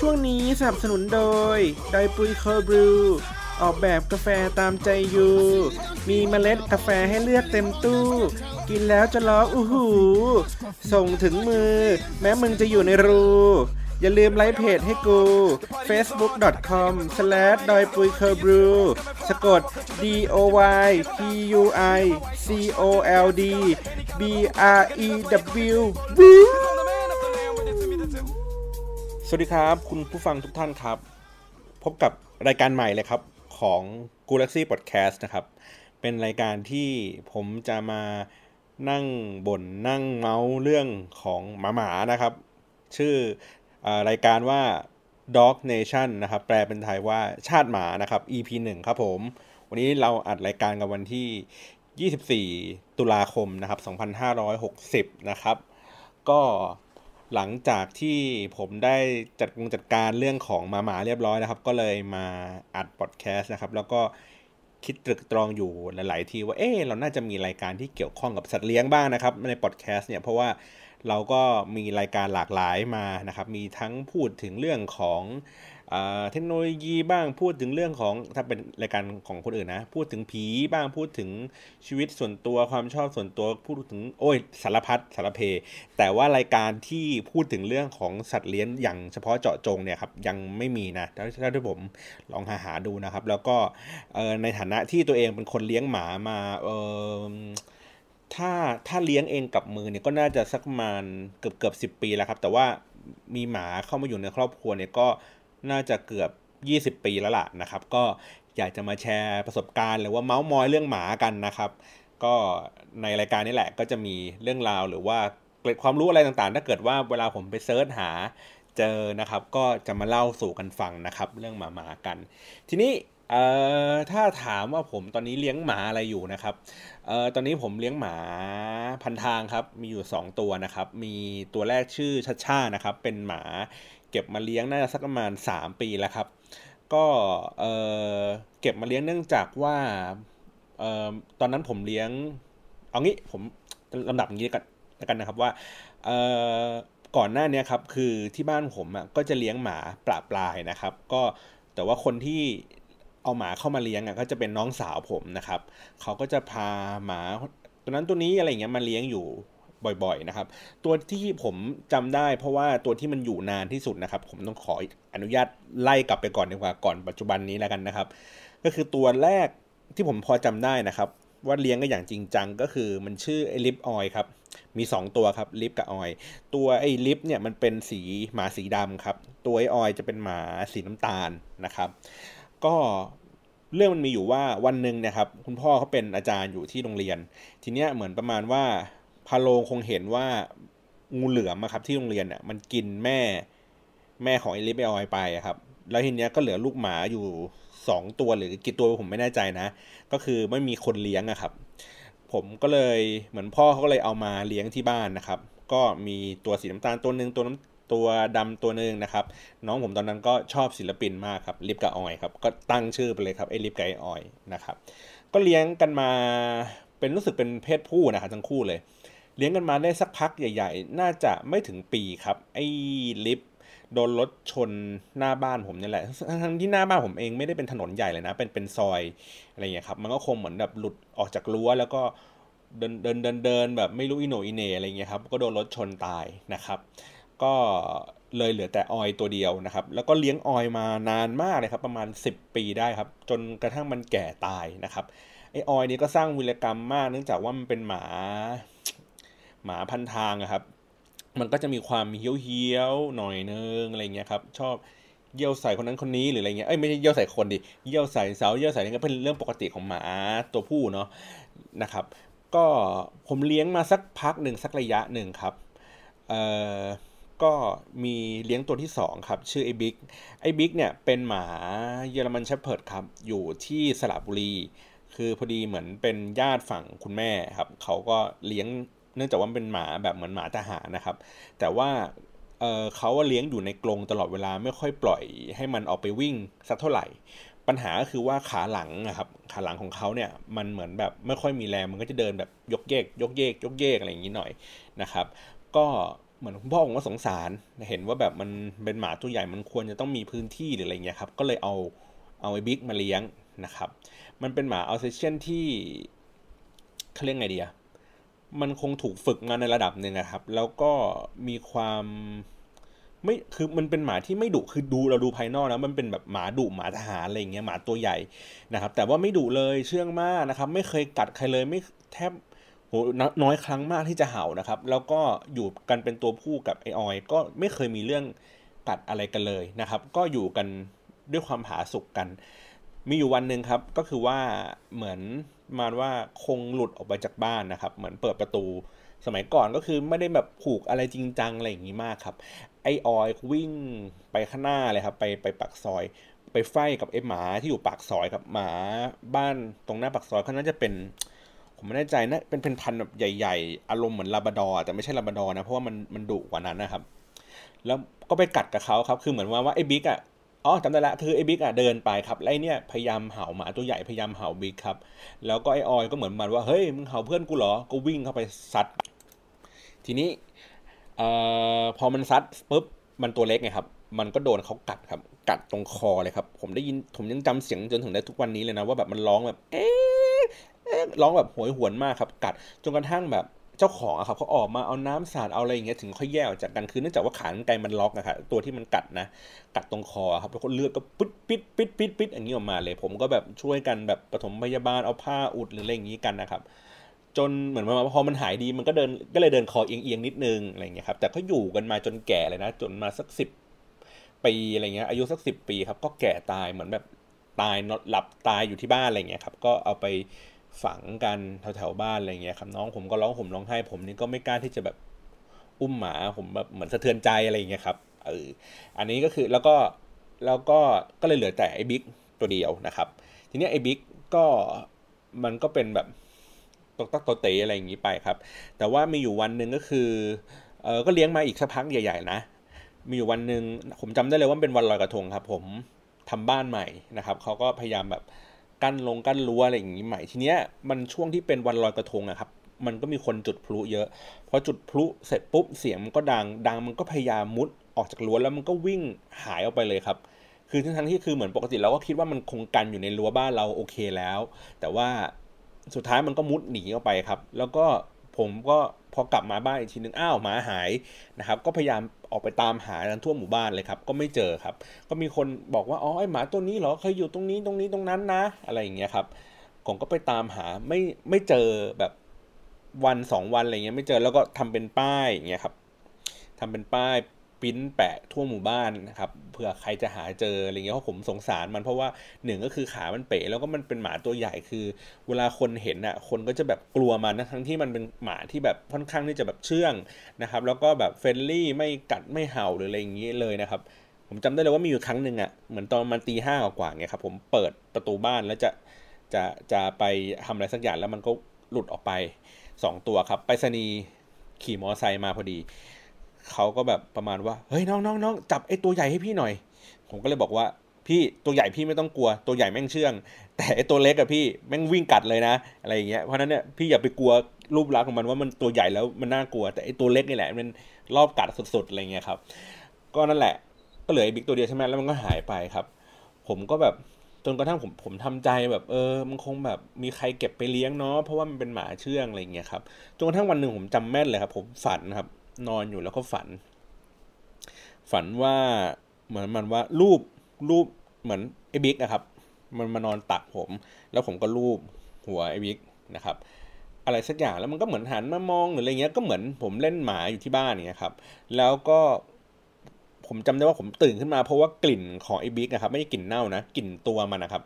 ช่วงนี้สนับสนุนโดยไดปุยเคอร์บรูออกแบบกาแฟตามใจยูมีเมล็ดกาแฟให้เลือกเต็มตู้ กินแล้วจะร้องอู้หู ส่งถึงมือ แม้มึงจะอยู่ในรู อย่าลืมไลค์เพจให้กู facebook.com slash ดอยปุยเคอร์บรูสะกด d o y p u i c o l d b r e w สวัสดีครับ คุณผู้ฟังทุกท่านครับ พบกับรายการใหม่เลยครับของ g a l a x y Podcast นะครับ เป็นรายการที่ผมจะมานั่งบน่นนั่งเมาส์เรื่องของหมาหมานะครับ ชื่อ รายการว่า Dog Nation นะครับ แปลเป็นไทยว่าชาติหมานะครับ EP 1 ครับผม วันนี้เราอัดรายการกันวันที่ 24 ตุลาคมนะครับ 2560 นะครับ ก็หลังจากที่ผมได้จัดกงจัดการเรื่องของมาหมาเรียบร้อยนะครับ ก็เลยมาอัดพอดแคสต์นะครับ แล้วก็คิดตรึกตรองอยู่หลาย ๆ ทีว่าเออเราน่าจะมีรายการที่เกี่ยวข้องกับสัตว์เลี้ยงบ้างนะครับ ในพอดแคสต์เนี่ยเพราะว่า เราก็มีรายการหลากหลายมานะครับ มีทั้งพูดถึงเรื่องของเทคโนโลยีบ้างพูดถึงเรื่องของถ้าเป็นรายการของคนอื่นนะ พูดถึงผีบ้างพูดถึงชีวิตส่วนตัวความชอบส่วนตัวพูดถึงโอ้ยสารพัดสารเพ แต่ว่ารายการที่พูดถึงเรื่องของสัตว์เลี้ยงอย่างเฉพาะเจาะจงเนี่ยครับยังไม่มีนะถ้าถ้าที่ผมลองหาหาดูนะครับ แล้วก็ในฐานะที่ตัวเองเป็นคนเลี้ยงหมามาเออ ถ้าถ้าเลี้ยงเองกับมือเนี่ยก็น่าจะสักประมาณเกือบเกือบสิบปีแล้วครับ แต่ว่ามีหมาเข้ามาอยู่ในครอบครัวเนี่ยก็น่าจะเกือบ 20 ปีแล้วล่ะนะครับ ก็อยากจะมาแชร์ประสบการณ์หรือว่าเมาส์มอยเรื่องหมากันนะครับ ก็ในรายการนี้แหละก็จะมีเรื่องราวหรือว่าเกร็ดความรู้อะไรต่างๆ ถ้าเกิดว่าเวลาผมไปเซิร์ชหาเจอนะครับ ก็จะมาเล่าสู่กันฟังนะครับ เรื่องหมาหมากัน ทีนี้ เอ่อถ้าถามว่าผมตอนนี้เลี้ยงหมาอะไรอยู่นะครับเอ่อตอนนี้ผมเลี้ยงหมาพันทางครับ มีอยู่ 2 ตัวนะครับ มีตัวแรกชื่อชัชชานะครับ เป็นหมาเก็บมาเลี้ยงน่าจะสักประมาณ 3 ปีแล้วครับ ก็เเก็บมาเลี้ยงเนื่องจากว่าออตอนนั้นผมเลี้ยง เอางี้ผมลำดับอย่างนี้กันกันนะครับว่าก่อนหน้านี้ครับคือที่บ้านผมอะก็จะเลี้ยงหมาปลาปลายนะครับ ก็แต่ว่าคนที่ เอาหมาเข้ามาเลี้ยงอะก็จะเป็นน้องสาวผมนะครับเขาก็จะพาหมาตัวนั้นตัวนี้อะไรเงี้ยมาเลี้ยงอยู่บ่อยๆนะครับ ตัวที่ผมจำได้เพราะว่าตัวที่มันอยู่นานที่สุดนะครับ ผมต้องขออนุญาตไล่กลับไปก่อนดีกว่าก่อนปัจจุบันนี้แล้วกันนะครับ ก็คือตัวแรกที่ผมพอจำได้นะครับ ว่าเลี้ยงก็อย่างจริงจังก็คือมันชื่อไอลิฟออยครับมี 2 ตัวครับลิฟกับออย ตัวไอลิฟเนี่ยมันเป็นสีหมาสีดำครับ ตัวไอออยจะเป็นหมาสีน้ำตาลนะครับ ก็เรื่องมันมีอยู่ว่าวันหนึ่งนะครับ คุณพ่อเขาเป็นอาจารย์อยู่ที่โรงเรียน ทีเนี้ยเหมือนประมาณว่าพาโลงคงเห็นว่างูเหลือมครับที่โรงเรียนเนี่ยมันกินแม่แม่ของเอลิเบออยไปครับ แล้วทีเนี้ยก็เหลือลูกหมาอยู่สองตัวหรือกี่ตัวผมไม่แน่ใจนะ ก็คือไม่มีคนเลี้ยงอะครับ ผมก็เลยเหมือนพ่อเขาก็เลยเอามาเลี้ยงที่บ้านนะครับ ก็มีตัวสีน้ำตาลตัวหนึ่งตัวน้ำ ตัวดำตัวหนึ่งนะครับ น้องผมตอนนั้นก็ชอบศิลปินมากครับลิฟกับออยครับก็ตั้งชื่อไปเลยครับไอ้ลิฟกับไอออยนะครับก็เลี้ยงกันมาเป็นรู้สึกเป็นเพศผู้นะครับทั้งคู่เลย เลี้ยงกันมาได้สักพักใหญ่ ๆ น่าจะไม่ถึงปีครับ ไอ้ลิฟโดนรถชนหน้าบ้านผมนี่แหละ ทั้งที่หน้าบ้านผมเองไม่ได้เป็นถนนใหญ่เลยนะ เป็นเป็นซอยอะไรเงี้ยครับ มันก็คงเหมือนแบบหลุดออกจากรั้วแล้วก็เดินเดินเดินเดินแบบไม่รู้อีโหน่อีเหน่อะไรเงี้ยครับ ก็โดนรถชนตายนะครับ ก็เลยเหลือแต่ออยตัวเดียวนะครับ แล้วก็เลี้ยงออยมานานมากเลยครับประมาณ 10 ปีได้ครับ จนกระทั่งมันแก่ตายนะครับไอออยนี้ก็สร้างวิรกรรมมาก เนื่องจากว่ามันเป็นหมาหมาพันทางอะครับ มันก็จะมีความเฮี้ยวๆหน่อยนึงอะไรเงี้ยครับ ชอบเยี่ยวใส่คนนั้นคนนี้หรืออะไรเงี้ยเอ้ยไม่ใช่เยี่ยวใส่คนดิเยี่ยวใส่เสาเยี่ยวใส่นี่ก็เป็นเรื่องปกติของหมาตัวผู้เนาะนะครับ ก็ผมเลี้ยงมาสักพักหนึ่งสักระยะหนึ่งครับเอ่อ ก็มีเลี้ยงตัวที่ 2 ครับ ชื่อไอ้บิ๊กไอ้บิ๊กเนี่ยเป็นหมาเยอรมันเชฟเพิร์ดครับ อยู่ที่สระบุรี คือพอดีเหมือนเป็นญาติฝั่งคุณแม่ครับ เขาก็เลี้ยงเนื่องจากว่าเป็นหมาแบบเหมือนหมาทหารนะครับ แต่ว่าเเขาเลี้ยงอยู่ในกรงตลอดเวลาไม่ค่อยปล่อยให้มันออกไปวิ่งสักเท่าไหร่ปปัญหาก็คือว่าขาหลังนะครับขาหลังของเขาเนี่ยมันเหมือนแบบไม่ค่อยมีแรงมันก็จะเดินแบบยกเยกยกเยกยกเยกอะไรอย่างนี้หน่อยนะครับ ก็ เหมือนคุณพ่อผมก็สงสารเห็นว่าแบบมันเป็นหมาตัวใหญ่มันควรจะต้องมีพื้นที่หรืออะไรเงี้ยครับก็เลยเอาเอาไอ้บิ๊กมาเลี้ยงนะครับ มันเป็นหมาอัลเซเชียนที่เขาเรียกไงดีอะมันคงถูกฝึกมาในระดับหนึ่งนะครับ แล้วก็มีความไม่คือมันเป็นหมาที่ไม่ดุคือดูเราดูภายนอกนะมันเป็นแบบหมาดุหมาทหารอะไรเงี้ยหมาตัวใหญ่นะครับ แต่ว่าไม่ดุเลยเชื่องมากนะครับ ไม่เคยกัดใครเลยไม่แทบ โหน้อยครั้งมากที่จะเห่านะครับ แล้วก็อยู่กันเป็นตัวผู้กับไอออย ก็ไม่เคยมีเรื่องกัดอะไรกันเลยนะครับ ก็อยู่กันด้วยความผาสุกกัน มีอยู่วันหนึ่งครับก็คือว่าเหมือนมาว่าคงหลุดออกไปจากบ้านนะครับ เหมือนเปิดประตู สมัยก่อนก็คือไม่ได้แบบผูกอะไรจริงจังอะไรอย่างนี้มากครับ ไอออยวิ่งไปข้างหน้าเลยครับ ไปไปปากซอย ไป fight กับไอหมาที่อยู่ปากซอยครับหมาบ้านตรงหน้าปากซอยเขาน่าจะเป็น ผมไม่แน่ใจนะเป็นเป็นพันธุ์แบบใหญ่ๆ อารมณ์เหมือนลาบราดอร์แต่ไม่ใช่ลาบราดอร์นะ เพราะว่ามันมันดุกว่านั้นนะครับ แล้วก็ไปกัดกับเขาครับ คือเหมือนว่าว่าไอ้บิ๊กอะอ๋อจำได้ละคือไอ้บิ๊กอะเดินไปครับไอ้เนี่ยพยายามเห่าหมาตัวใหญ่พยายามเห่าบิ๊กครับ แล้วก็ไอ้ออยก็เหมือนมันว่าเฮ้ยมึงเห่าเพื่อนกูเหรอก็วิ่งเข้าไปซัด ทีนี้เอ่อพอมันซัดปุ๊บมันตัวเล็กไงครับ มันก็โดนเขากัดครับ กัดตรงคอเลยครับ ผมได้ยินผมยังจำเสียงจนถึงได้ทุกวันนี้เลยนะว่าแบบมันร้องแบบเอ๊ ร้องแบบหยหวนมากครับกัดจนกระทั่งแบบเจ้าของอะครับเขาออกมาเอาน้ำสาดเอาอะไรอย่างเงี้ยถึงค่อยแยกออกจากกันคือเนื่องจากว่าขานไกมันล็อกอะครับตัวที่มันกัดนะ กัดตรงคอครับแล้วก็เลือดก็ปิดปิดปิดปิดปิดอย่างนี้ออกมาเลย ผมก็แบบช่วยกันแบบปฐมพยาบาลเอาผ้าอุดหรืออะไรอย่างนี้กันนะครับ จนเหมือนว่าพอมันหายดีมันก็เดินก็เลยเดินคอเอียงๆนิดนึงอะไรอย่างเงี้ยครับแต่เขาอยู่กันมาจนแก่เลยนะ จนมาสักสิบปีอะไรเงี้ยอายุสักสิบปีครับก็แก่ตายเหมือนแบบตายนอนหลับตายอยู่ที่บ้านอะไรเงี้ยครับก็เอาไป ฝังกันแถวๆบ้านอะไรเงี้ยครับน้องผมก็ร้องผมร้องไห้ ผมนี่ก็ไม่กล้าที่จะแบบอุ้มหมาผมแบบเหมือนสะเทือนใจอะไรเงี้ยครับเอออันนี้ก็คือแล้วก็แล้วก็ก็เลยเหลือแต่ไอ้บิ๊กตัวเดียวนะครับ ทีนี้ไอ้บิ๊กก็มันก็เป็นแบบตกตักตัวเตะอะไรอย่างนี้ไปครับ แต่ว่ามีอยู่วันหนึ่งก็คือเออก็เลี้ยงมาอีกสักพักใหญ่ ๆ นะ มีอยู่วันหนึ่งผมจำได้เลยว่าเป็นวันลอยกระทงครับ ผมทำบ้านใหม่นะครับเขาก็พยายามแบบ กั้นลงกั้นรั้วอะไรอย่างนี้ใหม่ทีเนี้ยมันช่วงที่เป็นวันลอยกระทงอะครับมันก็มีคนจุดพลุเยอะพอจุดพลุเสร็จปุ๊บเสียงมันก็ดังดังมันก็พยายามมุดออกจากรั้วแล้วมันก็วิ่งหายออกไปเลยครับ คือทั้งที่คือเหมือนปกติเราก็คิดว่ามันคงกันอยู่ในรั้วบ้านเราโอเคแล้ว แต่ว่าสุดท้ายมันก็มุดหนีออกไปครับ แล้วก็ ผมก็พอกลับมาบ้านอีกทีนึงอ้าวหมาหายนะครับ ก็พยายามออกไปตามหากันทั่วหมู่บ้านเลยครับ ก็ไม่เจอครับ ก็มีคนบอกว่าอ๋อไอหมาตัวนี้เหรอเคยอยู่ตรงนี้ตรงนี้ตรงนั้นนะ อะไรอย่างเงี้ยครับผมก็ไปตามหาไม่ไม่เจอแบบวันสองวันอะไรเงี้ยไม่เจอแล้วก็ทำเป็นป้ายอย่างเงี้ยครับทำเป็นป้าย ปิ้นแปะทั่วหมู่บ้านนะครับเผื่อใครจะหาเจออะไรเงี้ยเพราะผมสงสารมันเพราะว่าหนึ่งก็คือขามันเป๋แล้วก็มันเป็นหมาตัวใหญ่คือ เวลาคนเห็นอะคนก็จะแบบกลัวมันนะทั้งที่มันเป็นหมาที่แบบค่อนข้างที่จะแบบเชื่องนะครับแล้วก็แบบ friendly ไม่กัดไม่เห่าหรืออะไรอย่างงี้เลยนะครับผมจำได้เลยว่ามีอยู่ครั้งหนึ่งอะเหมือนตอนมันตีห้ากว่าเงี้ยครับผมเปิดประตูบ้านแล้วจะจะจะไปทำอะไรสักอย่างแล้วมันก็หลุดออกไปสองตัวครับ ไปรษณีย์ขี่มอไซค์มาพอดี เขาก็แบบประมาณว่าเฮ้ยน้องน้องน้องจับไอ้ตัวใหญ่ให้พี่หน่อย ผมก็เลยบอกว่าพี่ตัวใหญ่พี่ไม่ต้องกลัวตัวใหญ่แม่งเชื่อง แต่ไอ้ตัวเล็กอะพี่แม่งวิ่งกัดเลยนะ อะไรอย่างเงี้ยเพราะนั้นเนี่ยพี่อย่าไปกลัวรูปลักษณ์ของมันว่ามันตัวใหญ่แล้วมันน่ากลัว แต่ไอ้ตัวเล็กนี่แหละมันรอบกัดสุดๆอะไรเงี้ยครับ ก็นั่นแหละก็เหลือไอ้บิ๊กตัวเดียวใช่ไหมแล้วมันก็หายไปครับ ผมก็แบบจนกระทั่งผมผมทำใจแบบเออมันคงแบบมีใครเก็บไปเลี้ยงเนาะเพราะว่ามันเป็นหมาเชื่องอะไรเงี้ยครับจนกระทั่งวันหนึ่งผมจำแม่นเลยครับ ผมฝันครับ นอนอยู่แล้วก็ฝัน ฝันว่าเหมือนมันว่ารูปรูปเหมือนไอ้บิ๊กนะครับ มันมานอนตักผม แล้วผมก็รูปหัวไอ้บิ๊กนะครับ อะไรสักอย่างแล้วมันก็เหมือนหันมามองหรืออะไรเงี้ยก็เหมือนผมเล่นหมาอยู่ที่บ้านเนี่ยครับ แล้วก็ผมจำได้ว่าผมตื่นขึ้นมาเพราะว่ากลิ่นของไอ้บิ๊กนะครับ ไม่ใช่กลิ่นเน่านะกลิ่นตัวมันนะครับ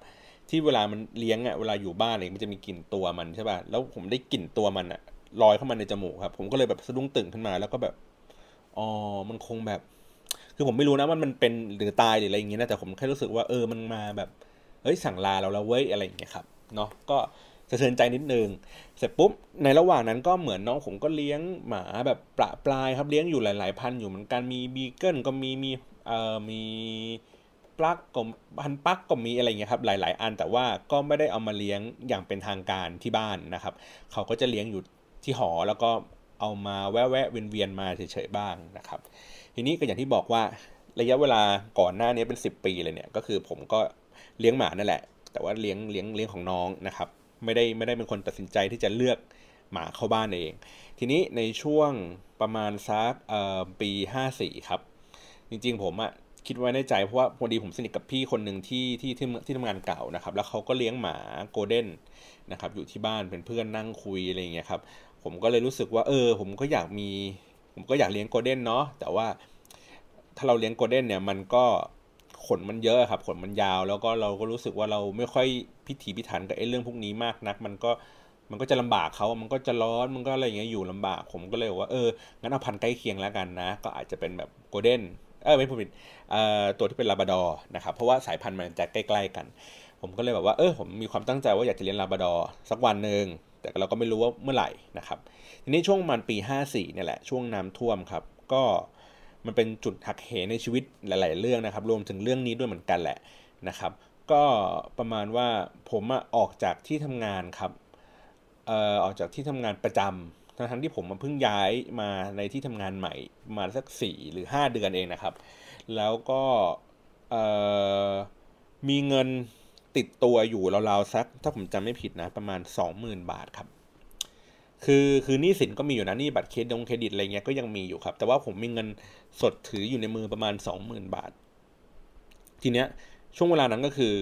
ที่เวลามันเลี้ยงอะเวลาอยู่บ้านเนี่ยมันจะมีกลิ่นตัวมันใช่ป่ะแล้วผมได้กลิ่นตัวมันอะ ลอยเข้ามาในจมูกครับ ผมก็เลยแบบสะดุ้งตื่นขึ้นมา แล้วก็แบบอ๋อมันคงแบบ คือผมไม่รู้นะมันมันเป็นหรือตายหรืออะไรอย่างเงี้ยนะแต่ผมแค่รู้สึกว่าเออมันมาแบบเฮ้ยสั่งลาเราแล้วเว้ยอะไรอย่างเงี้ยครับเนาะก็สะเทือนใจนิดนึงเสร็จปุ๊บในระหว่างนั้นก็เหมือนน้องผมก็เลี้ยงหมาแบบประปลายครับเลี้ยงอยู่หลาย ๆ พันอยู่เหมือนกันมีบีเกิลก็มีมีเอ่อมีปลั๊กก็พันปลั๊กก็มีอะไรเงี้ยครับหลาย ๆ อันแต่ว่าก็ไม่ได้เอามาเลี้ยงอย่างเป็นทางการที่บ้านนะครับ เขาก็จะเลี้ยงอยู่ ที่หอแล้วก็เอามาแวะแวะเวียนๆมาเฉยๆบ้างนะครับ ทีนี้ก็อย่างที่บอกว่าระยะเวลาก่อนหน้านี้เป็น 10 ปีเลยเนี่ยก็คือผมก็เลี้ยงหมานั่นแหละ แต่ว่าเลี้ยงเลี้ยงเลี้ยงของน้องนะครับ ไม่ได้ไม่ได้เป็นคนตัดสินใจที่จะเลือกหมาเข้าบ้านเอง ทีนี้ในช่วงประมาณสักปี 54 ครับ จริงๆผมอะคิดไว้ในใจเพราะว่าพอดีผมสนิทกับพี่คนหนึ่งที่ที่ที่ที่ทำงานเก่านะครับ แล้วเขาก็เลี้ยงหมาโกลเด้นนะครับอยู่ที่บ้านเป็นเพื่อนนั่งคุยอะไรอย่างเงี้ยครับ ผมก็เลยรู้สึกว่า เออ ผมก็อยากมี ผมก็อยากเลี้ยงโกลเด้นเนาะแต่ว่าถ้าเราเลี้ยงโกลเด้นเนี่ยมันก็ขนมันเยอะครับขนมันยาว แล้วก็เราก็รู้สึกว่าเราไม่ค่อยพิถีพิถันกับไอ้เรื่องพวกนี้มากนัก มันก็มันก็จะลำบากเขามันก็จะร้อนมันก็อะไรอย่างเงี้ยอยู่ลำบาก ผมก็เลยบอกว่าเอองั้นเอาพันธุ์ใกล้เคียงแล้วกันนะ ก็อาจจะเป็นแบบโกลเด้นเออไม่พูดผิดเอ่อตัวที่เป็นลาบราดอร์นะครับเพราะว่าสายพันธุ์มันจะใกล้ ๆ กัน ผมก็เลยแบบว่าเออผมมีความตั้งใจว่าอยากจะเลี้ยงลาบราดอร์สักวันหนึ่ง แต่เราก็ไม่รู้ว่าเมื่อไหร่นะครับ ทีนี้ช่วงมันปี 54เนี่ยแหละช่วงน้ำท่วมครับ ก็มันเป็นจุดหักเหในชีวิตหลาย ๆ เรื่องนะครับ รวมถึงเรื่องนี้ด้วยเหมือนกันแหละนะครับ ก็ประมาณว่าผมออกจากที่ทำงานครับเอ่อออกจากที่ทำงานประจำทั้งที่ผมมาเพิ่งย้ายมาในที่ทำงานใหม่มาสักสี่หรือห้าเดือนเองนะครับ แล้วก็มีเงิน ติดตัวอยู่ราวๆสัก ถ้าผมจำไม่ผิดนะ ประมาณ 20,000 บาทครับ คือคือหนี้สินก็มีอยู่นะนี่บัตรเครดิตเครดิตอะไรเงี้ยก็ยังมีอยู่ครับ แต่ว่าผมมีเงินสดถืออยู่ในมือประมาณ 20,000 บาท ทีเนี้ยช่วงเวลานั้นก็คือ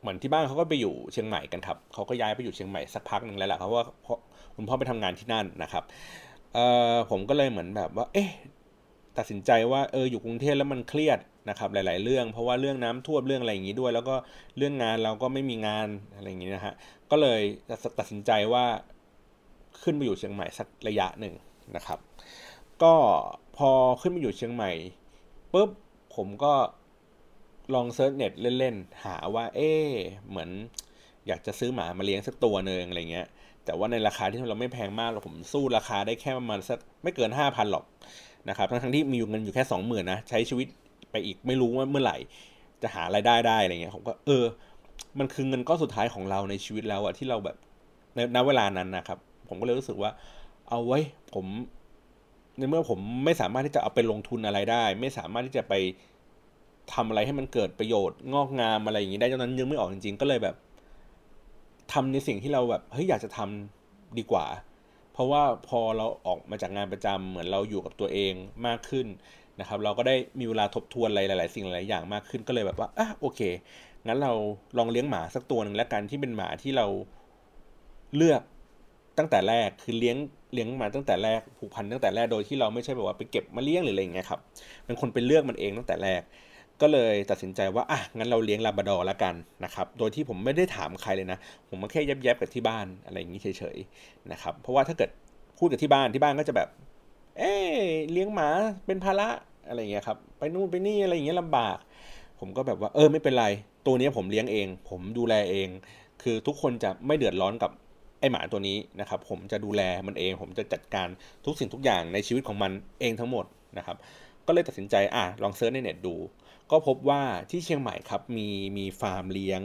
เหมือนที่บ้านเขาก็ไปอยู่เชียงใหม่กันครับเขาก็ย้ายไปอยู่เชียงใหม่สักพักหนึ่งแล้วแหละเพราะว่าคุณพ่อไปทำงานที่นั่นนะครับเอ่อผมก็เลยเหมือนแบบว่า เอ๊ะตัดสินใจว่าเอออยู่กรุงเทพแล้วมันเครียด นะครับหลาย ๆ เรื่อง เพราะว่าเรื่องน้ำท่วมเรื่องอะไรอย่างนี้ด้วย แล้วก็เรื่องงานเราก็ไม่มีงานอะไรอย่างนี้นะฮะก็เลยตัดสินใจว่าขึ้นไปอยู่เชียงใหม่สักระยะหนึ่งนะครับ ก็พอขึ้นมาอยู่เชียงใหม่ปุ๊บผมก็ลอง search เน็ตเล่น ๆ หาว่า เอ๊เหมือน อยากจะซื้อหมามาเลี้ยงสักตัวหนึ่งอะไรเงี้ย แต่ว่าในราคาที่เราไม่แพงมากเราผมสู้ราคาได้แค่ประมาณสักไม่เกินห้าพันหรอกนะครับ ทั้งที่มีอยู่เงินอยู่แค่สองหมื่นนะ ใช้ชีวิต ไปอีกไม่รู้ว่าเมื่อไหร่ จะหารายได้ได้อะไรเงี้ยผมก็เออ มันคือเงินก้อนสุดท้ายของเราในชีวิตแล้วอะที่เราแบบในณเวลานั้นนะครับ ผมก็เลยรู้สึกว่า เอาไว้ผมในเมื่อผมไม่สามารถที่จะเอาไปลงทุนอะไรได้ ไม่สามารถที่จะไปทำอะไรให้มันเกิดประโยชน์งอกงามอะไรอย่างนี้ได้ตอนนั้นยังไม่ออกจริงๆ ก็เลยแบบทำในสิ่งที่เราแบบเฮ้ยอยากจะทำดีกว่า เพราะว่าพอเราออกมาจากงานประจำเหมือนเราอยู่กับตัวเองมากขึ้น นะครับเราก็ได้มีเวลาทบทวนอะไรหลายๆ สิ่งหลายอย่างมากขึ้นก็เลยแบบว่าอะโอเค งั้นเราลองเลี้ยงหมาสักตัวหนึ่งแล้วกันที่เป็นหมาที่เราเลือกตั้งแต่แรกคือเลี้ยงเลี้ยงมาตั้งแต่แรกผูกพันตั้งแต่แรกโดยที่เราไม่ใช่แบบว่าไปเก็บมาเลี้ยงหรืออะไรอย่างเงี้ยครับเป็นคนไปเลือกมันเองตั้งแต่แรก ก็เลยตัดสินใจว่าอะงั้นเราเลี้ยงลาบดอร์แล้วกันนะครับโดยที่ผมไม่ได้ถามใครเลยนะ ผมมาแค่แยบๆกับที่บ้านอะไรอย่างนี้เฉยๆนะครับเพราะว่าถ้าเกิดพูดกับที่บ้านที่บ้านก็จะแบบ เอ๊เลี้ยงหมาเป็นภาระอะไรเงี้ยครับ ไปนู่นไปนี่อะไรอย่างเงี้ยลำบาก ผมก็แบบว่าเออไม่เป็นไร ตัวนี้ผมเลี้ยงเอง ผมดูแลเอง คือทุกคนจะไม่เดือดร้อนกับไอหมาตัวนี้นะครับ ผมจะดูแลมันเอง ผมจะจัดการทุกสิ่งทุกอย่างในชีวิตของมันเองทั้งหมดนะครับ ก็เลยตัดสินใจอะลองเซิร์ชในเน็ตดู ก็พบว่าที่เชียงใหม่ครับมีมีฟาร์มเลี้ยง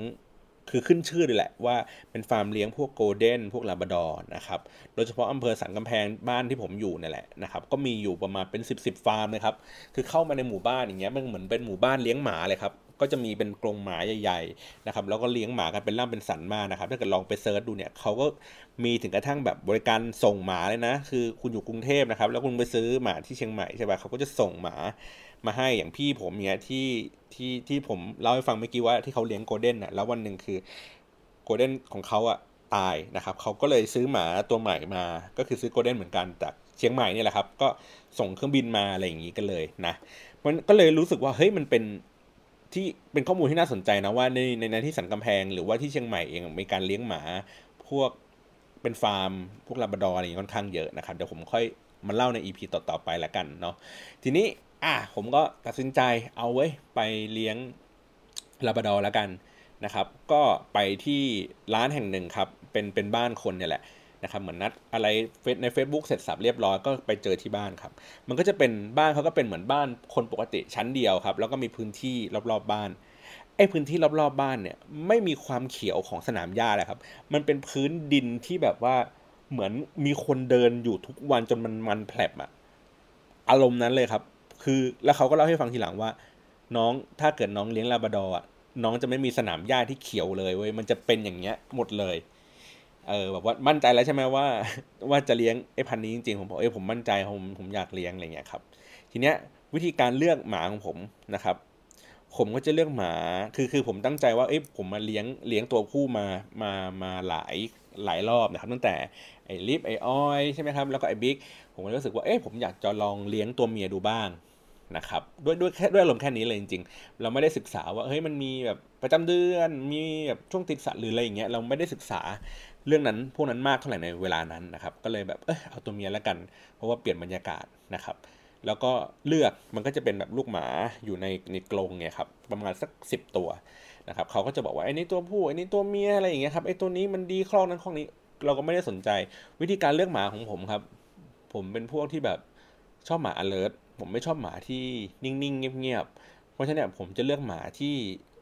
คือขึ้นชื่อเลยแหละว่าเป็นฟาร์มเลี้ยงพวกโกลเด้นพวกลาบราดอร์นะครับ โดยเฉพาะอำเภอสันกำแพงบ้านที่ผมอยู่นี่แหละนะครับ ก็มีอยู่ประมาณเป็น 10ๆ ฟาร์มนะครับ คือเข้ามาในหมู่บ้านอย่างเงี้ยมันเหมือนเป็นหมู่บ้านเลี้ยงหมาเลยครับ ก็จะมีเป็นกรงหมาใหญ่ๆนะครับ แล้วก็เลี้ยงหมากันเป็นล่ำเป็นสันมากนะครับ ถ้าเกิดลองไป search ดูเนี่ยเขาก็มีถึงกระทั่งแบบบริการส่งหมาเลยนะ คือคุณอยู่กรุงเทพนะครับ แล้วคุณไปซื้อหมาที่เชียงใหม่ใช่ป่ะเขาก็จะส่งหมา มาให้อย่างพี่ผมเนี่ยที่ที่ที่ผมเล่าให้ฟังเมื่อกี้ว่าที่เขาเลี้ยงโกลเด้นอะแล้ววันหนึ่งคือโกลเด้นของเขาอะตายนะครับเขาก็เลยซื้อหมาตัวใหม่มา ก็คือซื้อโกลเด้นเหมือนกันจากเชียงใหม่นี่แหละครับ ก็ส่งเครื่องบินมาอะไรอย่างนี้กันเลยนะมันก็เลยรู้สึกว่าเฮ้ยมันเป็นที่เป็นข้อมูลที่น่าสนใจนะว่าในในในที่สันกำแพงหรือว่าที่เชียงใหม่เองมีการเลี้ยงหมา พวกเป็นฟาร์ม พวกลาบราดอร์อะไรอย่างค่อนข้างเยอะนะครับเดี๋ยวผมค่อยมาเล่าในอีพีต่อๆไปละกันเนาะทีนี้ อะผมก็ตัดสินใจเอาไว้ไปเลี้ยงลาบดอแล้วกันนะครับ ก็ไปที่ร้านแห่งหนึ่งครับ เป็นเป็นบ้านคนเนี่ยแหละนะครับเหมือนนัดอะไรใน Facebook เสร็จสับเรียบร้อยก็ไปเจอที่บ้านครับ มันก็จะเป็นบ้านเขาก็เป็นเหมือนบ้านคนปกติชั้นเดียวครับ แล้วก็มีพื้นที่รอบๆบบ้านไอ้พื้นที่รอบๆบ้านเนี่ยไม่มีความเขียวของสนามหญ้าเลยครับ มันเป็นพื้นดินที่แบบว่าเหมือนมีคนเดินอยู่ทุกวันจนมันมันแผลบอะอารมณ์นั้นเลยครับ คือแล้วเขาก็เล่าให้ฟังทีหลังว่า น้องถ้าเกิดน้องเลี้ยงลาบราดอร์น้องจะไม่มีสนามหญ้าที่เขียวเลยเว้ยมันจะเป็นอย่างเงี้ยหมดเลยเออแบบว่ามั่นใจแล้วใช่ไหมว่า ว่าจะเลี้ยงไอ้พันนี้จริงๆผมบอกเอ้ผมมั่นใจผมผมอยากเลี้ยงอะไรเงี้ยครับ ทีเนี้ยวิธีการเลือกหมาของผมนะครับ ผมก็จะเลือกหมาคือคือผมตั้งใจว่าเอ้ผมมาเลี้ยงเลี้ยงตัวผู้มามามาหลายหลายรอบนะครับ ตั้งแต่ไอ้ลิฟไอ้ออยใช่ไหมครับแล้วก็ไอ้บิ๊กผมก็รู้สึกว่าเอ้ผมอยากจะลองเลี้ยงตัวเมียดูบ้าง นะครับด้วยด้วยแค่ด้วยอารมณ์แค่นี้เลยจริงๆ เราไม่ได้ศึกษาว่าเฮ้ยมันมีแบบประจำเดือนมีแบบช่วงติดสัตว์หรืออะไรอย่างเงี้ยเราไม่ได้ศึกษาเรื่องนั้นพวกนั้นมากเท่าไหร่ในเวลานั้นนะครับก็เลยแบบเออเอาตัวเมียแล้วกัน เพราะว่าเปลี่ยนบรรยากาศนะครับ แล้วก็เลือกมันก็จะเป็นแบบลูกหมาอยู่ในในกรงเนี่ยครับประมาณสักสิบตัวนะครับเขาก็จะบอกว่าไอ้นี่ตัวผู้ไอ้นี่ตัวเมียอะไรอย่างเงี้ยครับไอ้ตัวนี้มันดีคลองนั้นคลองนี้เราก็ไม่ได้สนใจวิธีการเลือกหมาของผมครับ ผมเป็นพวกที่แบบชอบหมา alert ผมไม่ชอบหมาที่นิ่งๆเงียบๆเพราะฉะนั้นผมจะเลือกหมาที่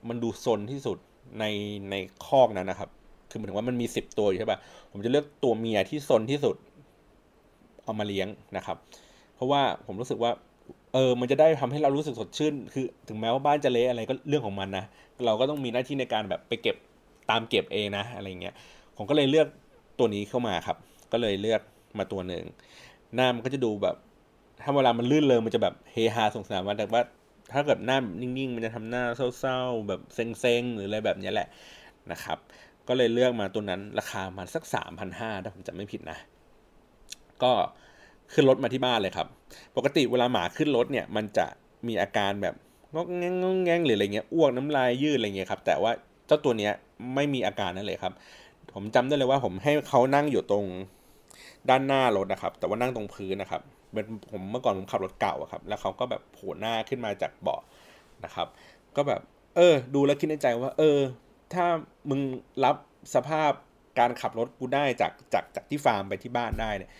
มันดูซนที่สุดในในคอกนั้นนะครับ คือหมายถึงว่ามันมีสิบตัวอยู่ใช่ปะผมจะเลือกตัวเมียที่ซนที่สุด เอามาเลี้ยงนะครับ เพราะว่าผมรู้สึกว่า เออ มันจะได้ทำให้เรารู้สึกสดชื่น คือ ถึงแม้ว่าบ้านจะเละอะไรก็เรื่องของมันนะ เราก็ต้องมีหน้าที่ในการแบบไปเก็บตามเก็บเองนะ อะไรเงี้ย ผมก็เลยเลือกตัวนี้เข้ามาครับ ก็เลยเลือกมาตัวหนึ่ง หน้ามันก็จะดูแบบ ถ้าเวลามันลื่นเลยมันจะแบบเฮฮาสงสารมันแต่ว่า ถ้าเกิดหน้านิ่งๆ มันจะทำหน้าเศร้าๆ แบบเซ็งๆ หรืออะไรแบบนี้แหละนะครับ ก็เลยเลือกมาตัวนั้นราคามันสักสามพันห้าถ้าผมจำไม่ผิดนะ ก็ขึ้นรถมาที่บ้านเลยครับ ปกติเวลาหมาขึ้นรถเนี่ย มันจะมีอาการแบบงอกแงงงแงงหรืออะไรเงี้ยอ้วกน้ำลายยืดอะไรเงี้ยครับแต่ว่าเจ้าตัวเนี้ยไม่มีอาการนั่นเลยครับ ผมจำได้เลยว่าผมให้เขานั่งอยู่ตรงด้านหน้ารถนะครับ แต่ว่านั่งตรงพื้นนะครับ เป็นผมเมื่อก่อนผมขับรถเก่าครับ แล้วเขาก็แบบโผล่หน้าขึ้นมาจากเบาะนะครับ ก็แบบ เออ ดูแล้วคิดในใจว่า เออ ถ้ามึงรับสภาพการขับรถกูได้จากจากจากที่ฟาร์มไปที่บ้านได้เนี่ย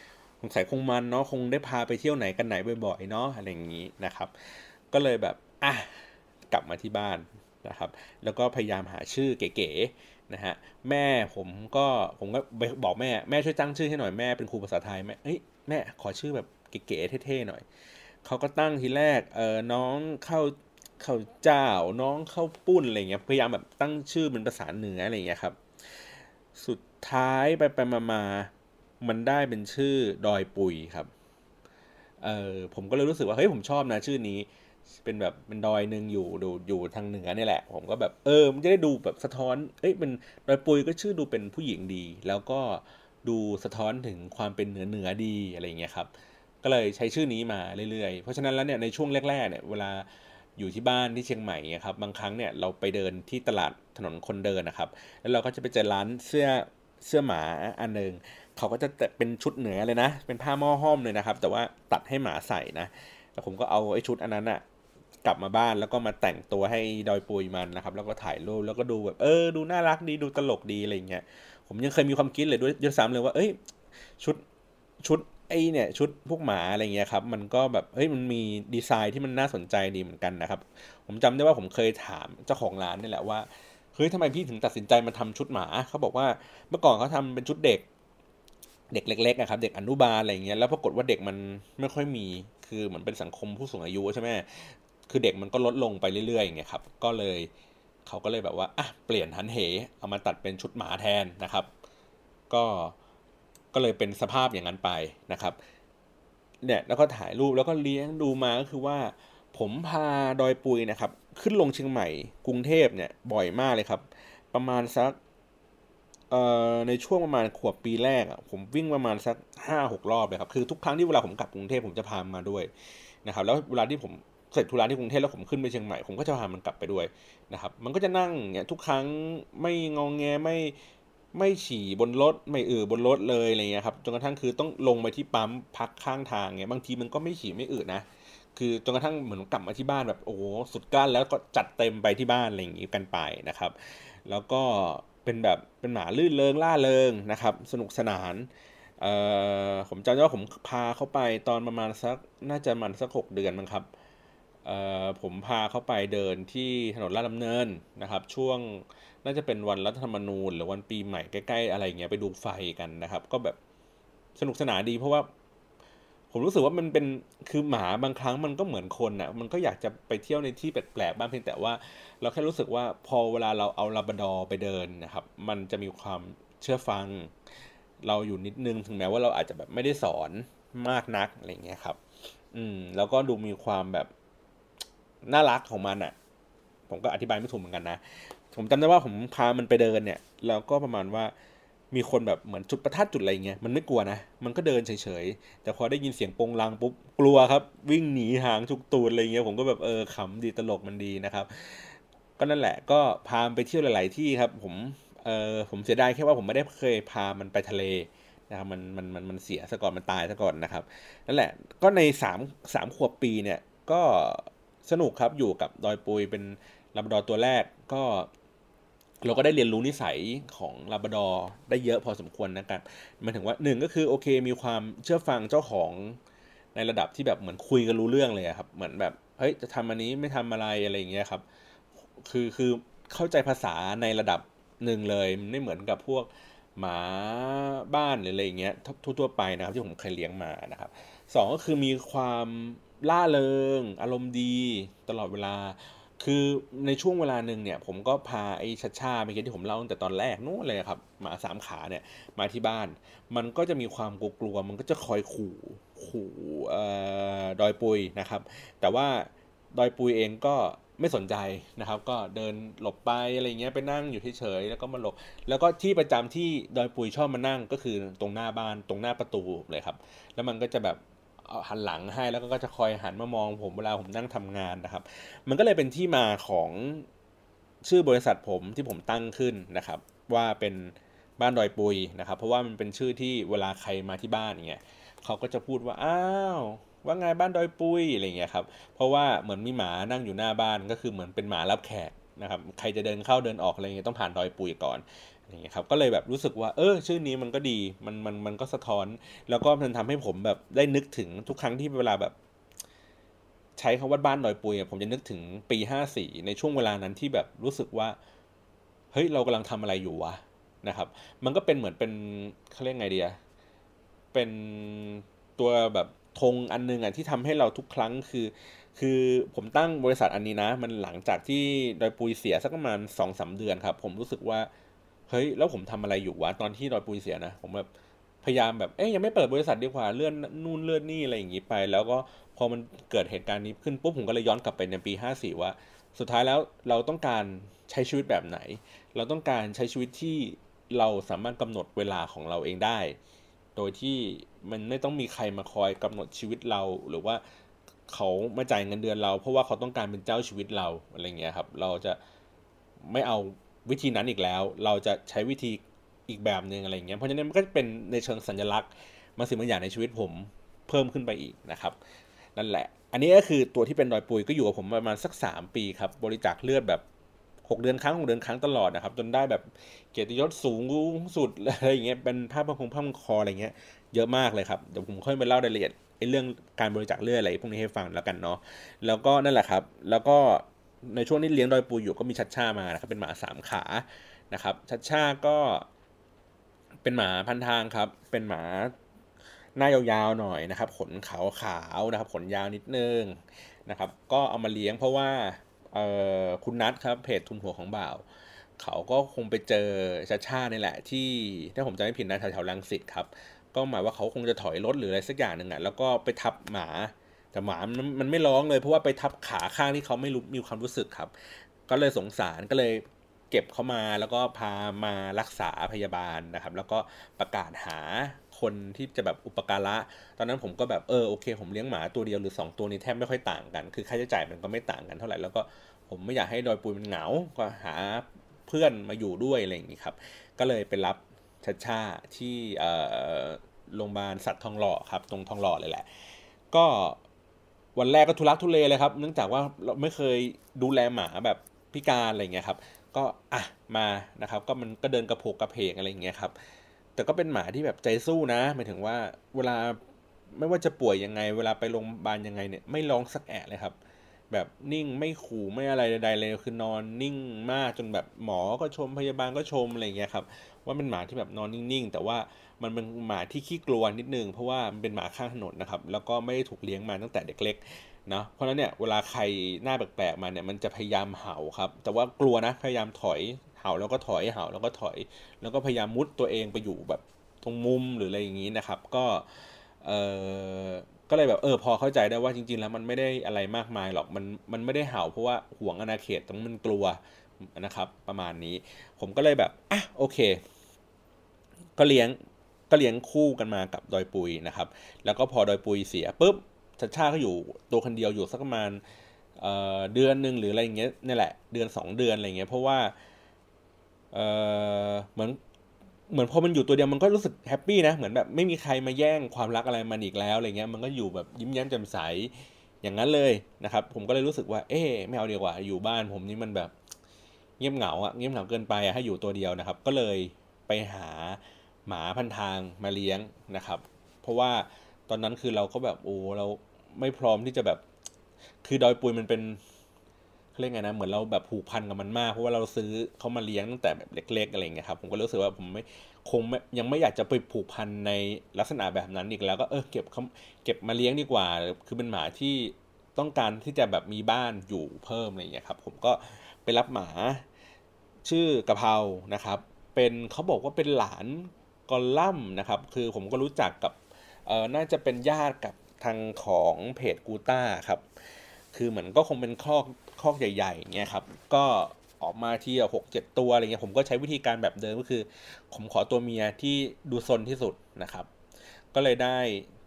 สงสัยคงมันเนาะคงได้พาไปเที่ยวไหนกันไหนบ่อยๆเนาะอะไรอย่างนี้นะครับ ก็เลยแบบอะกลับมาที่บ้านนะครับ แล้วก็พยายามหาชื่อเก๋ๆนะฮะแม่ผมก็ผมก็บอกแม่แม่ช่วยตั้งชื่อให้หน่อยแม่เป็นครูภาษาไทยแม่เอ้ยแม่ขอชื่อแบบ เก๋ๆเท่ๆหน่อยเขาก็ตั้งทีแรกเออน้องเข้าเข้าเจ้าน้องเข้าปุ้นอะไรเงี้ยพยายามแบบตั้งชื่อเป็นภาษาเหนืออะไรเงี้ยครับ สุดท้ายไปไปมามามันได้เป็นชื่อดอยปุยครับเออผมก็เลยรู้สึกว่าเฮ้ยผมชอบนะชื่อนี้ เป็นแบบเป็นดอยหนึ่งอยู่ดูอยู่ทางเหนือนี่แหละ ผมก็แบบเออมันจะได้ดูแบบสะท้อนเอ้ยเป็นดอยปุยก็ชื่อดูเป็นผู้หญิงดี แล้วก็ดูสะท้อนถึงความเป็นเหนือเหนือดีอะไรเงี้ยครับ ก็เลยใช้ชื่อนี้มาเรื่อยๆ เพราะฉะนั้นแล้วเนี่ยในช่วงแรกๆเนี่ยเวลาอยู่ที่บ้านที่เชียงใหม่ครับบางครั้งเนี่ยเราไปเดินที่ตลาดถนนคนเดินนะครับ แล้วเราก็จะไปเจอร้านเสื้อเสื้อหมาอันหนึ่งเขาก็จะเป็นชุดเหนือเลยนะ เป็นผ้าหม้อห้อมเลยนะครับ แต่ว่าตัดให้หมาใส่นะแล้วผมก็เอาไอ้ชุดอันนั้นอะกลับมาบ้านแล้วก็มาแต่งตัวให้ดอยปุยมันนะครับ แล้วก็ถ่ายรูปแล้วก็ดูแบบเออดูน่ารักดีดูตลกดีอะไรเงี้ยผมยังเคยมีความคิดเลยด้วยยศซ้ำเลยว่าเอ้ยชุดชุด ไอเนี่ยชุดพวกหมาอะไรเงี้ยครับ มันก็แบบเฮ้ยมันมีดีไซน์ที่มันน่าสนใจดีเหมือนกันนะครับ ผมจำได้ว่าผมเคยถามเจ้าของร้านนี่แหละว่าเฮ้ยทำไมพี่ถึงตัดสินใจมาทำชุดหมาเขาบอกว่าเมื่อก่อนเขาทาเป็นชุดเด็ก เด็กเล็กๆนะครับ เด็กอนุบาลอะไรเงี้ยแล้วปรากฏว่าเด็กมันไม่ค่อยมีคือเหมือนเป็นสังคมผู้สูงอายุใช่ไหมคือเด็กมันก็ลดลงไปเรื่อยๆอย่างเงี้ยครับก็เลยเขาก็เลยแบบว่าอะเปลี่ยนหันเหเอามาตัดเป็นชุดหมาแทนนะครับ ก็ ก็เลยเป็นสภาพอย่างนั้นไปนะครับเนี่ยแล้วก็ถ่ายรูปแล้วก็เลี้ยงดูมาก็คือว่า ผมพาดอยปุยนะครับ ขึ้นลงเชียงใหม่กรุงเทพเนี่ยบ่อยมากเลยครับ ประมาณสักเอ่อในช่วงประมาณขวบปีแรกอะผมวิ่งประมาณสักห้าหกรอบเลยครับคือทุกครั้งที่เวลาผมกลับกรุงเทพผมจะพามาด้วยนะครับ แล้วเวลาที่ผมเสร็จธุระที่กรุงเทพแล้วผมขึ้นไปเชียงใหม่ผมก็จะพามันกลับไปด้วยนะครับ มันก็จะนั่งเนี่ยทุกครั้งไม่งองแงไม่ ไม่ฉี่บนรถไม่อือบนรถเลยอะไรเงี้ยครับจนกระทั่งคือต้องลงไปที่ปั๊มพักข้างทางเงี้ยบางทีมันก็ไม่ฉี่ไม่อืดนะคือจนกระทั่งเหมือนกลับมาที่บ้านแบบโอ้สุดก้านแล้วก็จัดเต็มไปที่บ้านอะไรอย่างงี้กันไปนะครับ แล้วก็เป็นแบบเป็นหมาลื่นเริงล่าเริงนะครับ สนุกสนานเอ่อผมจำได้ว่าผมพาเขาไปตอนประมาณสักน่าจะมันสักหกเดือนมั้งครับ ผมพาเขาไปเดินที่ถนนลาดดำเนินนะครับ ช่วงน่าจะเป็นวันรัฐธรรมนูญ หรือวันปีใหม่ใกล้ๆอะไรเงี้ยไปดูไฟกันนะครับ ก็แบบสนุกสนานดีเพราะว่า ผมรู้สึกว่ามันเป็นคือหมาบางครั้งมันก็เหมือนคนอะมันก็อยากจะไปเที่ยวในที่แปลกๆบ้างเพียงแต่ว่า เราแค่รู้สึกว่าพอเวลาเราเอาลาบาดอไปเดินนะครับ มันจะมีความเชื่อฟัง เราอยู่นิดนึงถึงแม้ว่าเราอาจจะแบบไม่ได้สอนมากนักอะไรเงี้ยครับ อืมแล้วก็ดูมีความแบบ น่ารักของมันอะ ผมก็อธิบายไม่ถูกเหมือนกันนะ ผมจำได้ว่าผมพามันไปเดินเนี่ย แล้วก็ประมาณว่ามีคนแบบเหมือนจุดประทัดจุดอะไรเงี้ยมันไม่กลัวนะ มันก็เดินเฉยๆ แต่พอได้ยินเสียงปงลังปุ๊บกลัวครับ วิ่งหนีหางชุกตูดอะไรเงี้ยผมก็แบบเออขำดีตลกมันดีนะครับ ก็นั่นแหละก็พาไปเที่ยวหลาย ๆ ที่ครับ ผมเออผมเสียดายแค่ว่าผมไม่ได้เคยพามันไปทะเลนะครับมันมันมันมันเสียซะก่อนมันตายซะก่อนนะครับนั่นแหละก็ในสามสามขวบปีเนี่ยก็ สนุกครับอยู่กับดอยปุยเป็นลาบดอตัวแรกก็ เราก็ได้เรียนรู้นิสัยของลาบดอได้เยอะพอสมควรนะครับหมายถึงว่าหนึ่งก็คือโอเคมีความเชื่อฟังเจ้าของในระดับที่แบบเหมือนคุยกันรู้เรื่องเลยครับ เหมือนแบบเฮ้ยจะทำอันนี้ไม่ทำอะไรอะไรอย่างเงี้ยครับ คือคือเข้าใจภาษาในระดับหนึ่งเลยไม่เหมือนกับพวกหมาบ้านหรืออะไรอย่างเงี้ยทั่วๆไปนะครับที่ผมเคยเลี้ยงมานะครับสองก็คือมีความ ล่าเริง อารมณ์ดีตลอดเวลา คือในช่วงเวลาหนึ่งเนี่ย ผมก็พาไอ้ชัดชาเมื่อกี้ที่ผมเล่าตั้งแต่ตอนแรกนู้นเลยครับหมาสามขาเนี่ยมาที่บ้าน มันก็จะมีความกลัวมันก็จะคอยขู่ขู่ดอยปุยนะครับ แต่ว่าดอยปุยเองก็ไม่สนใจนะครับ ก็เดินหลบไปอะไรเงี้ยไปนั่งอยู่เฉยๆแล้วก็มาหลบ แล้วก็ที่ประจำที่ดอยปุยชอบมานั่งก็คือตรงหน้าบ้านตรงหน้าประตูเลยครับ แล้วมันก็จะแบบ หันหลังให้แล้วก็จะคอยหันมามองผมเวลาผมนั่งทำงานนะครับ มันก็เลยเป็นที่มาของชื่อบริษัทผมที่ผมตั้งขึ้นนะครับ ว่าเป็นบ้านดอยปุยนะครับ เพราะว่ามันเป็นชื่อที่เวลาใครมาที่บ้านเงี้ยเขาก็จะพูดว่าอ้าวว่าไงบ้านดอยปุยอะไรเงี้ยครับเพราะว่าเหมือนมีหมานั่งอยู่หน้าบ้านก็คือเหมือนเป็นหมารับแขกนะครับใครจะเดินเข้าเดินออกอะไรเงี้ยต้องผ่านดอยปุยก่อน อย่างเงี้ยครับก็เลยแบบรู้สึกว่าเออชื่อนี้มันก็ดีมันมันมันก็สะท้อน แล้วก็มันทำให้ผมแบบได้นึกถึงทุกครั้งที่เวลาแบบ ใช้คำว่าบ้านดอยปุยผมจะนึกถึงปีห้าสี่ในช่วงเวลานั้นที่แบบรู้สึกว่าเฮ้ยเรากำลังทำอะไรอยู่วะนะครับ มันก็เป็นเหมือนเป็นเขาเรียกไงดีอะเป็นตัวแบบธงอันนึงอะที่ทำให้เราทุกครั้งคือ คือผมตั้งบริษัทอันนี้นะ มันหลังจากที่ดอยปุยเสียสักประมาณสองสาเดือนครับ ผมรู้สึกว่า เฮ้ยแล้วผมทำอะไรอยู่วะตอนที่ดอยปุยเสียนะผมแบบพยายามแบบเอ๊ยยังไม่เปิดบริษัทดีกว่าเลื่อนนู่นเลื่อนนี่อะไรอย่างงี้ไป แล้วก็พอมันเกิดเหตุการณ์นี้ขึ้นปุ๊บผมก็เลยย้อนกลับไปในปี 54 ว่า สุดท้ายแล้วเราต้องการใช้ชีวิตแบบไหน เราต้องการใช้ชีวิตที่เราสามารถกำหนดเวลาของเราเองได้ โดยที่มันไม่ต้องมีใครมาคอยกำหนดชีวิตเราหรือว่าเขามาจ่ายเงินเดือนเรา เพราะว่าเขาต้องการเป็นเจ้าชีวิตเราอะไรเงี้ยครับ เราจะไม่เอา วิธีนั้นอีกแล้ว เราจะใช้วิธีอีกแบบหนึ่งอะไรเงี้ยเพราะฉะนั้นมันก็เป็นในเชิงสัญลักษณ์มาสิ่งบางอย่างในชีวิตผมเพิ่มขึ้นไปอีกนะครับนั่นแหละ อันนี้ก็คือตัวที่เป็นดอยปุยก็อยู่กับผมประมาณสัก 3 ปีครับ บริจาคเลือดแบบ 6 เดือนครั้ง6เดือนครั้งตลอดนะครับ จนได้แบบเกียรติยศสูงสุดอะไรอย่างเงี้ยเป็นภาพพระคงภาพคออะไรเงี้ยเยอะมากเลยครับเดี๋ยวผมค่อยไปเล่ารายละเอียดไอ้เรื่องการบริจาคเลือดอะไรพวกนี้ให้ฟังแล้วกันเนาะแล้วก็นั่นแหละครับ แล้วก็ ในช่วงที่เลี้ยงดอยปูอยู่ก็มีชัดชามานะครับเป็นหมาสามขานะครับ ชัดชาก็เป็นหมาพันทางครับ เป็นหมาหน้ายาวๆหน่อยนะครับ ขนขาวขาวนะครับ ขนยาวนิดนึงนะครับ ก็เอามาเลี้ยงเพราะว่าคุณนัทครับเพจทุนหัวของบ่าว เขาก็คงไปเจอชาชานี่แหละ ที่ถ้าผมจำไม่ผิดนะแถวๆลังสิตครับ ก็หมายว่าเขาคงจะถอยรถหรืออะไรสักอย่างหนึ่งอะแล้วก็ไปทับหมา แต่หมามันมันไม่ร้องเลยเพราะว่าไปทับขาข้างที่เขาไม่รู้มีความรู้สึกครับ ก็เลยสงสารก็เลยเก็บเขามาแล้วก็พามารักษาพยาบาลนะครับ แล้วก็ประกาศหาคนที่จะแบบอุปการะ ตอนนั้นผมก็แบบเออโอเค ผมเลี้ยงหมาตัวเดียวหรือ 2 ตัวนี้แทบไม่ค่อยต่างกัน คือค่าใช้จ่ายมันก็ไม่ต่างกันเท่าไหร่แล้วก็ผมไม่อยากให้ดอยปุยมันเหงาก็หาเพื่อนมาอยู่ด้วยอะไรอย่างนี้ครับ ก็เลยไปรับชัดชาที่โรงพยาบาลสัตว์ทองหล่อครับ ตรงทองหล่อเลยแหละ ก็ วันแรกก็ทุลักทุเลเลยครับ เนื่องจากว่าเราไม่เคยดูแลหมาแบบพิการอะไรเงี้ยครับ ก็อะมานะครับ ก็มันก็เดินกระโผกกระเพกอะไรเงี้ยครับ แต่ก็เป็นหมาที่แบบใจสู้นะหมายถึงว่าเวลาไม่ว่าจะป่วยยังไง เวลาไปโรงพยาบาลยังไงเนี่ยไม่ร้องสักแอะเลยครับ แบบนิ่งไม่ขู่ไม่อะไรใดๆเลยคือนอนนิ่งมากจนแบบหมอก็ชมพยาบาลก็ชมอะไรเงี้ยครับว่าเป็นหมาที่แบบนอนนิ่งๆ แต่ว่า มันเป็นหมาที่ขี้กลัวนิดนึง เพราะว่ามันเป็นหมาข้างถนนนะครับ แล้วก็ไม่ได้ถูกเลี้ยงมาตั้งแต่เด็กเล็กนะเพราะฉะนั้นเนี่ยเวลาใครหน้าแปลกๆมาเนี่ยมันจะพยายามเห่าครับ แต่ว่ากลัวนะพยายามถอยเห่าแล้วก็ถอยเห่าแล้วก็ถอย แล้วก็พยายามมุดตัวเองไปอยู่แบบตรงมุมหรืออะไรอย่างนี้นะครับ ก็เออก็เลยแบบเออพอเข้าใจได้ว่าจริง ๆ แล้วมันไม่ได้อะไรมากมายหรอกมันมันไม่ได้เห่าเพราะว่าห่วงอนาเขตต้องมันกลัวนะครับ ประมาณนี้ ผมก็เลยแบบอะโอเค ก็เลี้ยง ก็เลี้ยงคู่กันมากับดอยปุยนะครับ แล้วก็พอดอยปุยเสียปุ๊บชัดชาก็อยู่ตัวคนเดียวอยู่สักประมาณเเดือนหนึ่งหรืออะไรอย่างเงี้ยนี่แหละ เดือนสองเดือนอะไรเงี้ยเพราะว่าเเหมือนเหมือนพอมันอยู่ตัวเดียวมันก็รู้สึกแฮปปี้นะเหมือนแบบไม่มีใครมาแย่งความรักอะไรมันอีกแล้วอะไรเงี้ยมันก็อยู่แบบยิ้มแย้มแจ่มใสอย่างนั้นเลยนะครับ ผมก็เลยรู้สึกว่า เอ๊ไม่เอาดีกว่า อยู่บ้านผมนี่มันแบบเงียบเหงาอะเงียบเหงาเกินไปอะให้อยู่ตัวเดียวนะครับ ก็เลยไปหา หมาพันทางมาเลี้ยงนะครับ เพราะว่าตอนนั้นคือเราก็แบบโอ้เราไม่พร้อมที่จะแบบ คือดอยปุยมันเป็นเรียกไงนะเหมือนเราแบบผูกพันกับมันมากเพราะว่าเราซื้อเขามาเลี้ยงตั้งแต่แบบเล็ก ๆ อะไรเงี้ยครับผมก็รู้สึกว่าผมไม่คงยังไม่อยากจะไปผูกพันในลักษณะแบบนั้นอีกแล้วก็เออเก็บเขาเก็บมาเลี้ยงดีกว่า คือเป็นหมาที่ต้องการที่จะแบบมีบ้านอยู่เพิ่มอะไรเงี้ยครับ ผมก็ไปรับหมาชื่อกะเพรานะครับ เป็นเขาบอกว่าเป็นหลาน กอลัมนะครับ คือผมก็รู้จักกับเออน่าจะเป็นญาติกับทางของเพจกูต้าครับ คือเหมือนก็คงเป็นคอกคอกใหญ่ๆเงี้ยครับ ก็ออกมาที่หกเจ็ดตัวอะไรเงี้ย ผมก็ใช้วิธีการแบบเดิมก็คือ ผมขอตัวเมียที่ดูซนที่สุดนะครับ ก็เลยได้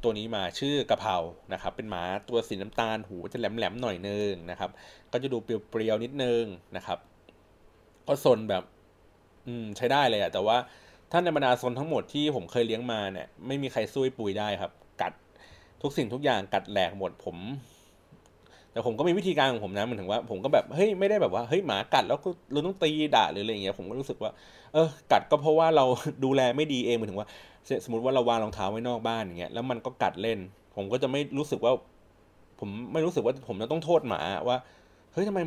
ตัวนี้มาชื่อกะเพรานะครับ เป็นหมาตัวสีน้ำตาลหูจะแหลมๆหน่อยนึงนะครับ ก็จะดูเปรียวๆนิดนึงนะครับ ก็ซนแบบ อืมใช้ได้เลยอะแต่ว่า ถ้าในบรรดาซนทั้งหมดที่ผมเคยเลี้ยงมาเนี่ยไม่มีใครสู้ปุยได้ครับ กัดทุกสิ่งทุกอย่างกัดแหลกหมดผม แต่ผมก็มีวิธีการของผมนะมันถึงว่า ผมก็แบบเฮ้ยไม่ได้แบบว่าเฮ้ยหมากัดแล้วก็เราต้องตีด่าหรืออะไรเงี้ยผมก็รู้สึกว่า เออ กัดก็เพราะว่าเราดูแลไม่ดีเองมันถึงว่า สมมติว่าเราวางรองเท้าไว้นอกบ้านอย่างเงี้ยแล้วมันก็กัดเล่น ผมก็จะไม่รู้สึกว่า ผมไม่รู้สึกว่าผมจะต้องโทษหมาว่าเฮ้ยทำไม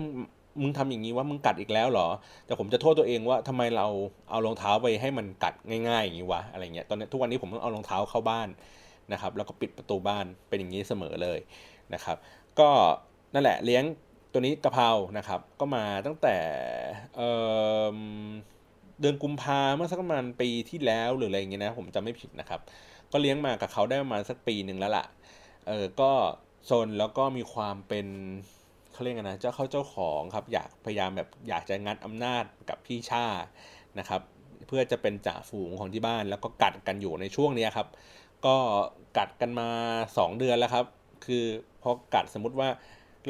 มึงทำอย่างนี้ว่ามึงกัดอีกแล้วเหรอ แต่ผมจะโทษตัวเองว่าทำไมเราเอารองเท้าไปให้มันกัดง่ายๆอย่างนี้วะอะไรเงี้ยตอนนี้ทุกวันนี้ผมต้องเอารองเท้าเข้าบ้านนะครับ แล้วก็ปิดประตูบ้านเป็นอย่างนี้เสมอเลยนะครับ ก็นั่นแหละเลี้ยงตัวนี้กะเพรานะครับ ก็มาตั้งแต่เเดือนกุมภาเมื่อสักประมาณปีที่แล้วหรืออะไรเงี้ยนะผมจำไม่ผิดนะครับ ก็เลี้ยงมากับเขาได้ประมาณสักปีหนึ่งแล้วล่ะเออก็โซนแล้วก็มีความเป็น เขาเรียกนะเจ้าเข้าเจ้าของครับอยากพยายามแบบอยากจะงัดอำนาจกับพี่ชานะครับ เพื่อจะเป็นจ่าฝูงของที่บ้าน แล้วก็กัดกันอยู่ในช่วงนี้ครับ ก็กัดกันมา 2 เดือนแล้วครับ คือพอกัดสมมุติว่า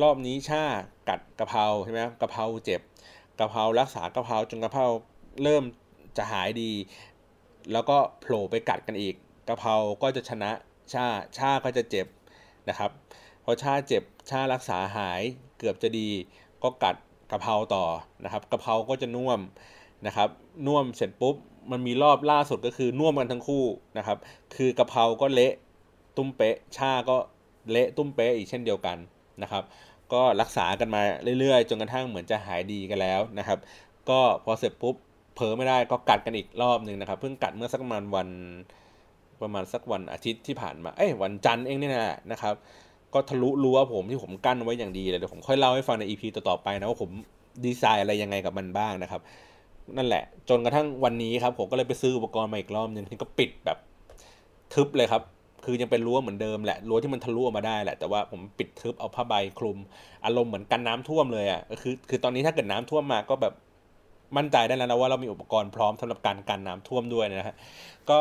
รอบนี้ชากัดกะเพราใช่ไหมกะเพราเจ็บกะเพรารักษากะเพราจนกะเพราเริ่มจะหายดี แล้วก็โผล่ไปกัดกันอีกกะเพราก็จะชนะชาชาก็จะเจ็บนะครับพอชาเจ็บชารักษาหาย เกือบจะดีก็กัดกะเพราต่อนะครับกะเพราก็จะน่วมนะครับน่วมเสร็จปุ๊บมันมีรอบล่าสุดก็คือน่วมกันทั้งคู่นะครับ คือกะเพราก็เละตุ้มเป๊ะชาก็เละตุ้มเป๊ะอีกเช่นเดียวกันนะครับ ก็รักษากันมาเรื่อยๆ จนกระทั่งเหมือนจะหายดีกันแล้วนะครับ ก็พอเสร็จปุ๊บเผลอไม่ได้ก็กัดกันอีกรอบหนึ่งนะครับ เพิ่งกัดเมื่อสักประมาณวันประมาณสักวันอาทิตย์ที่ผ่านมา เอ้ยวันจันทร์เองนี่นะนะครับ ก็ทะลุรั้วผมที่ผมกั้นไว้อย่างดีเลยเดี๋ยวผมค่อยเล่าให้ฟังในอีพีต่อๆไปนะว่าผมดีไซน์อะไรยังไงกับมันบ้างนะครับ นั่นแหละ จนกระทั่งวันนี้ครับ ผมก็เลยไปซื้ออุปกรณ์มาอีกรอบนึงที่ก็ปิดแบบทึบเลยครับ คือยังเป็นรั้วเหมือนเดิมแหละรั้วที่มันทะลุออกมาได้แหละแต่ว่าผมปิดทึบเอาผ้าใบคลุม อารมณ์เหมือนกันน้ำท่วมเลยอะคือคือตอนนี้ถ้าเกิดน้ำท่วมมาก็แบบมั่นใจได้แล้วนะว่าเรามีอุปกรณ์พร้อมสำหรับการกันน้ำท่วมด้วยนะฮะก็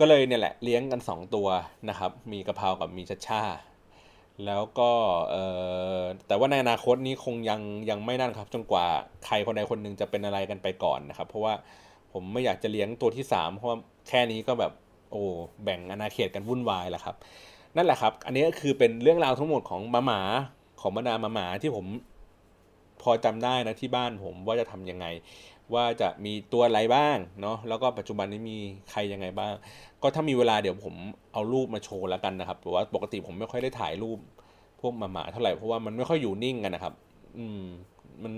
ก็เลยเนี่ยแหละเลี้ยงกัน 2 ตัวนะครับ มีกะเพรากับมีชัชชา แล้วก็แต่ว่าในอนาคตนี้คงยังยังไม่นั่นครับจนกว่าใครคนใดคนหนึ่งจะเป็นอะไรกันไปก่อนนะครับ เพราะว่าผมไม่อยากจะเลี้ยงตัวที่สามเพราะแค่นี้ก็แบบโอ้แบ่งอาณาเขตกันวุ่นวายแหละครับ นั่นแหละครับ อันนี้ก็คือเป็นเรื่องราวทั้งหมดของหมาหมาของบรรดาหมาหมาที่ผม พอจำได้นะที่บ้านผมว่าจะทํำยังไง ว่าจะมีตัวอะไรบ้างเนาะแล้วก็ปัจจุบันนี้มีใครยังไงบ้าง ก็ถ้ามีเวลาเดี๋ยวผมเอารูปมาโชว์แล้วกันนะครับแต่ว่าปกติผมไม่ค่อยได้ถ่ายรูปพวกหมาๆเท่าไหร่เพราะว่ามันไม่ค่อยอยู่นิ่งกันนะครับ อืม มัน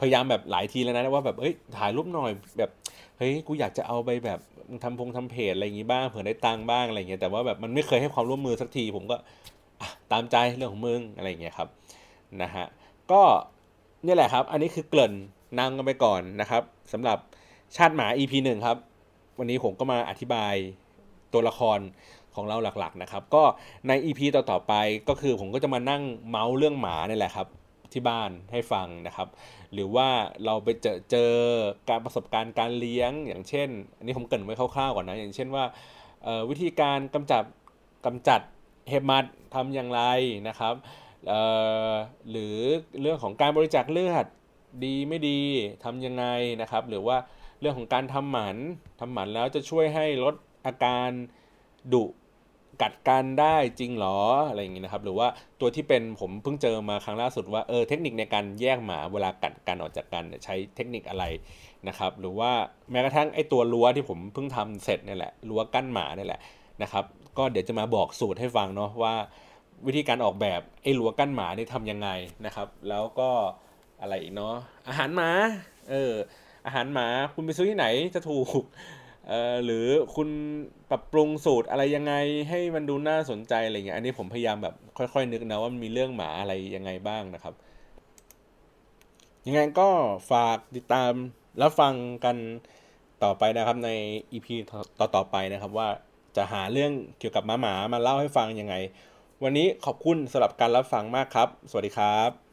พยายามแบบหลายทีแล้วนะว่าแบบเฮ้ยถ่ายรูปหน่อยแบบเฮ้ยกูอยากจะเอาไปแบบทำพงทำเพจอะไรอย่างงี้บ้างเผื่อได้ตังบ้างอะไรเงี้ยแต่ว่าแบบมันไม่เคยให้ความร่วมมือสักที ผมก็ตามใจเรื่องของมึงอะไรเงี้ยครับนะฮะก็ นี่แหละครับ อันนี้คือเกริ่นนำกันไปก่อนนะครับสำหรับชาติหมา EP หนึ่งครับ วันนี้ผมก็มาอธิบายตัวละครของเราหลักๆนะครับ ก็ใน EP ต่อๆไปก็คือผมก็จะมานั่งเมาส์เรื่องหมานี่แหละครับที่บ้านให้ฟังนะครับ หรือว่าเราไปเจอเจอการประสบการณ์การเลี้ยง อย่างเช่น อันนี้ผมเกริ่นไว้คร่าวๆก่อนนะ อย่างเช่นว่าวิธีการกำจัดกำจัดเห็บมัดทำอย่างไรนะครับ หรือเรื่องของการบริจาคเลือดดีไม่ดีทำยังไงนะครับ หรือว่าเรื่องของการทำหมันทำหมันแล้วจะช่วยให้ลดอาการดุกัดกันได้จริงหรออะไรอย่างงี้นะครับ หรือว่าตัวที่เป็นผมเพิ่งเจอมาครั้งล่าสุดว่าเออเทคนิคในการแยกหมาเวลากัดกันออกจากกันใช้เทคนิคอะไรนะครับ หรือว่าแม้กระทั่งไอ้ตัวรั้วที่ผมเพิ่งทำเสร็จนี่แหละรั้วกั้นหมานี่แหละนะครับ ก็เดี๋ยวจะมาบอกสูตรให้ฟังเนาะว่า วิธีการออกแบบไอ้รั้วกั้นหมาเนี่ยทำยังไงนะครับ แล้วก็อะไรอีกเนาะอาหารหมาเอออาหารหมาคุณไปซื้อที่ไหนจะถูกเออหรือคุณปรับปรุงสูตรอะไรยังไงให้มันดูน่าสนใจอะไรเงี้ยอันนี้ผมพยายามแบบค่อยๆนึกนะว่ามันมีเรื่องหมาอะไรยังไงบ้างนะครับ ยังไงก็ฝากติดตามรับฟังกันต่อไปนะครับใน EP ต่อๆไปนะครับว่าจะหาเรื่องเกี่ยวกับหมาหมามาเล่าให้ฟังยังไง วันนี้ขอบคุณสำหรับการรับฟังมากครับ สวัสดีครับ